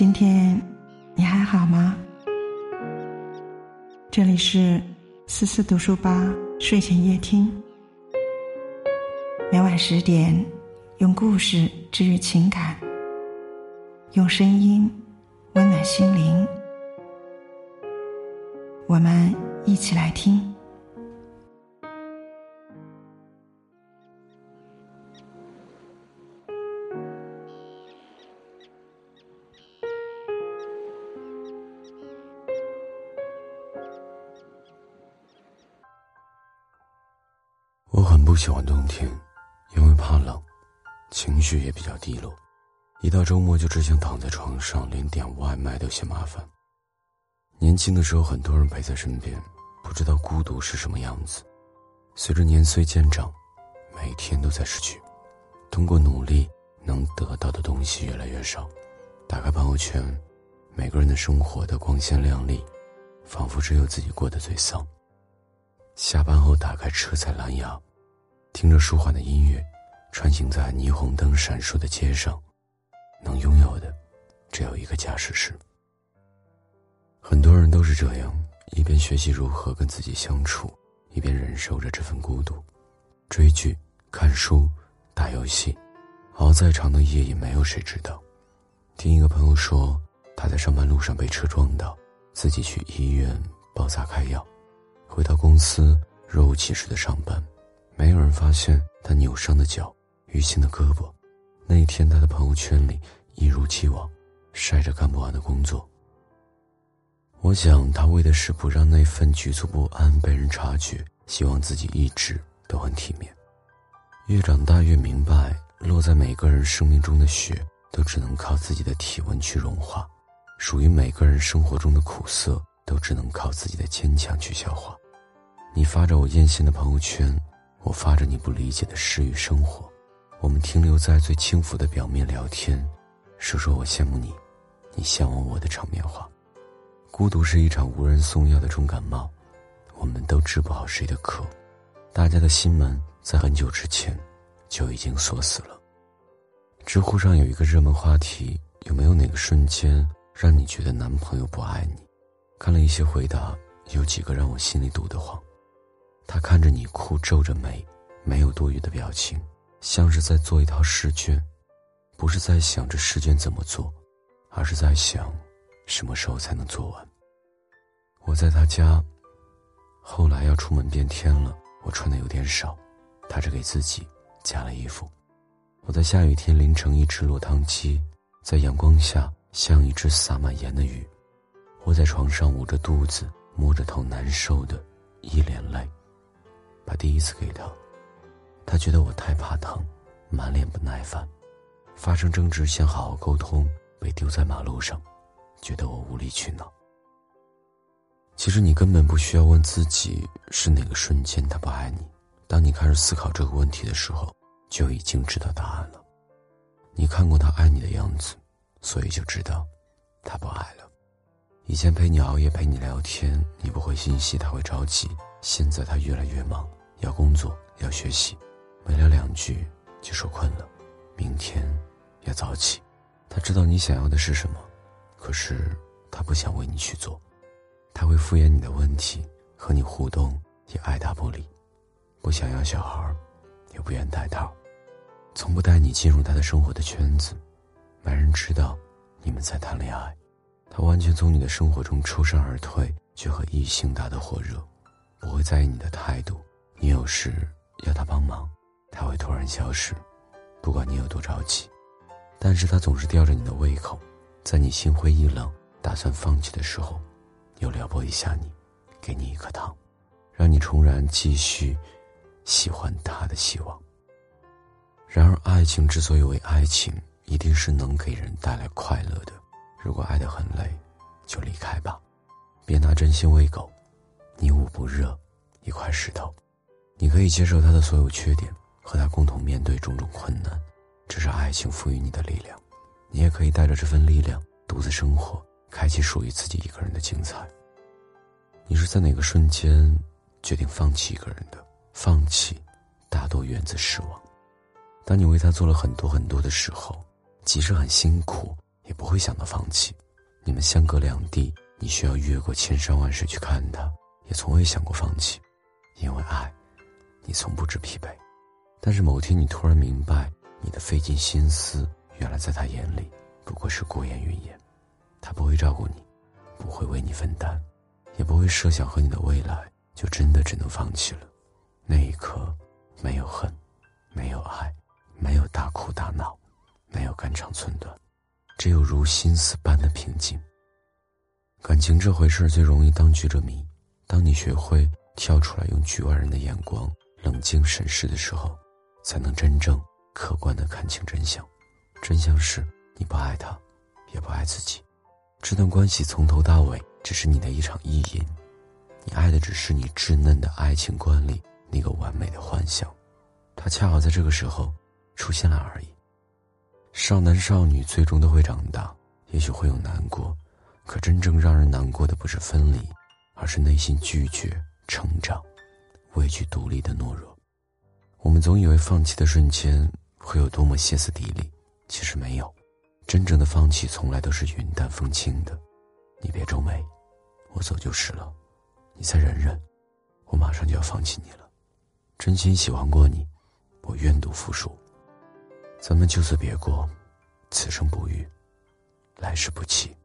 今天你还好吗？这里是思思读书吧睡前夜听，每晚十点，用故事治愈情感，用声音温暖心灵。我们一起来听。喜欢冬天，因为怕冷，情绪也比较低落。一到周末就只想躺在床上，连点外卖都嫌麻烦。年轻的时候，很多人陪在身边，不知道孤独是什么样子。随着年岁渐长，每天都在失去。通过努力能得到的东西越来越少。打开朋友圈，每个人的生活都光鲜亮丽，仿佛只有自己过得最丧。下班后打开车载蓝牙，听着舒缓的音乐，穿行在霓虹灯闪烁的街上，能拥有的只有一个驾驶室。很多人都是这样，一边学习如何跟自己相处，一边忍受着这份孤独，追剧、看书、打游戏，熬再长的夜也没有谁知道。听一个朋友说，他在上班路上被车撞到，自己去医院包扎开药。回到公司，若无其事的上班，没有人发现他扭伤的脚、淤青的胳膊。那一天，他的朋友圈里一如既往晒着干不完的工作。我想，他为的是不让那份局促不安被人察觉，希望自己一直都很体面。越长大，越明白，落在每个人生命中的雪，都只能靠自己的体温去融化；属于每个人生活中的苦涩，都只能靠自己的坚强去消化。你发着我艳羡的朋友圈，我发着你不理解的诗与生活，我们停留在最轻浮的表面聊天，说说我羡慕你，你向往我的场面话。孤独是一场无人送药的重感冒，我们都治不好谁的渴，大家的心门在很久之前就已经锁死了。知乎上有一个热门话题：有没有哪个瞬间让你觉得男朋友不爱你？看了一些回答，有几个让我心里堵得慌。他看着你哭，皱着眉，没有多余的表情，像是在做一套试卷，不是在想着试卷怎么做，而是在想什么时候才能做完。我在他家，后来要出门变天了，我穿的有点少，他只给自己加了衣服。我在下雨天淋成一只落汤鸡，在阳光下像一只撒满盐的鱼。我在床上捂着肚子，摸着头，难受的一脸泪。第一次给他，他觉得我太怕疼，满脸不耐烦，发生争执想好好沟通，被丢在马路上，觉得我无理取闹。其实你根本不需要问自己是哪个瞬间他不爱你，当你开始思考这个问题的时候，就已经知道答案了。你看过他爱你的样子，所以就知道他不爱了。以前陪你熬夜陪你聊天，你不回信息他会着急，现在他越来越忙。要工作，要学习，没聊两句就说困了，明天要早起。他知道你想要的是什么，可是他不想为你去做。他会敷衍你的问题，和你互动也爱答不理，不想要小孩，也不愿带套，从不带你进入他的生活的圈子，没人知道你们在谈恋爱。他完全从你的生活中抽身而退，却和异性打得火热，不会在意你的态度。你有事要他帮忙，他会突然消失，不管你有多着急，但是他总是吊着你的胃口，在你心灰意冷、打算放弃的时候，又撩拨一下你，给你一颗糖，让你重燃继续喜欢他的希望。然而，爱情之所以为爱情，一定是能给人带来快乐的。如果爱得很累，就离开吧，别拿真心喂狗，你捂不热一块石头。你可以接受他的所有缺点，和他共同面对种种困难，这是爱情赋予你的力量。你也可以带着这份力量独自生活，开启属于自己一个人的精彩。你是在哪个瞬间决定放弃一个人的？放弃大多源自失望。当你为他做了很多很多的时候，即使很辛苦，也不会想到放弃。你们相隔两地，你需要越过千山万水去看他，也从未想过放弃，因为爱，你从不知疲惫。但是某天，你突然明白，你的费尽心思，原来在他眼里不过是过眼云烟。他不会照顾你，不会为你分担，也不会设想和你的未来，就真的只能放弃了。那一刻，没有恨，没有爱，没有大哭大闹，没有肝肠寸断。只有如心思般的平静。感情这回事最容易当局者迷。当你学会跳出来，用局外人的眼光冷静审视的时候，才能真正客观的看清真相。真相是你不爱他，也不爱自己。这段关系从头到尾只是你的一场意淫，你爱的只是你稚嫩的爱情观里那个完美的幻想，他恰好在这个时候出现了而已。少男少女最终都会长大，也许会有难过，可真正让人难过的不是分离，而是内心拒绝成长、畏惧独立的懦弱。我们总以为放弃的瞬间会有多么歇斯底里，其实没有，真正的放弃从来都是云淡风轻的。你别皱眉，我走就是了，你再忍忍，我马上就要放弃你了。真心喜欢过你，我愿赌服输。咱们就此别过，此生不遇，来世不弃。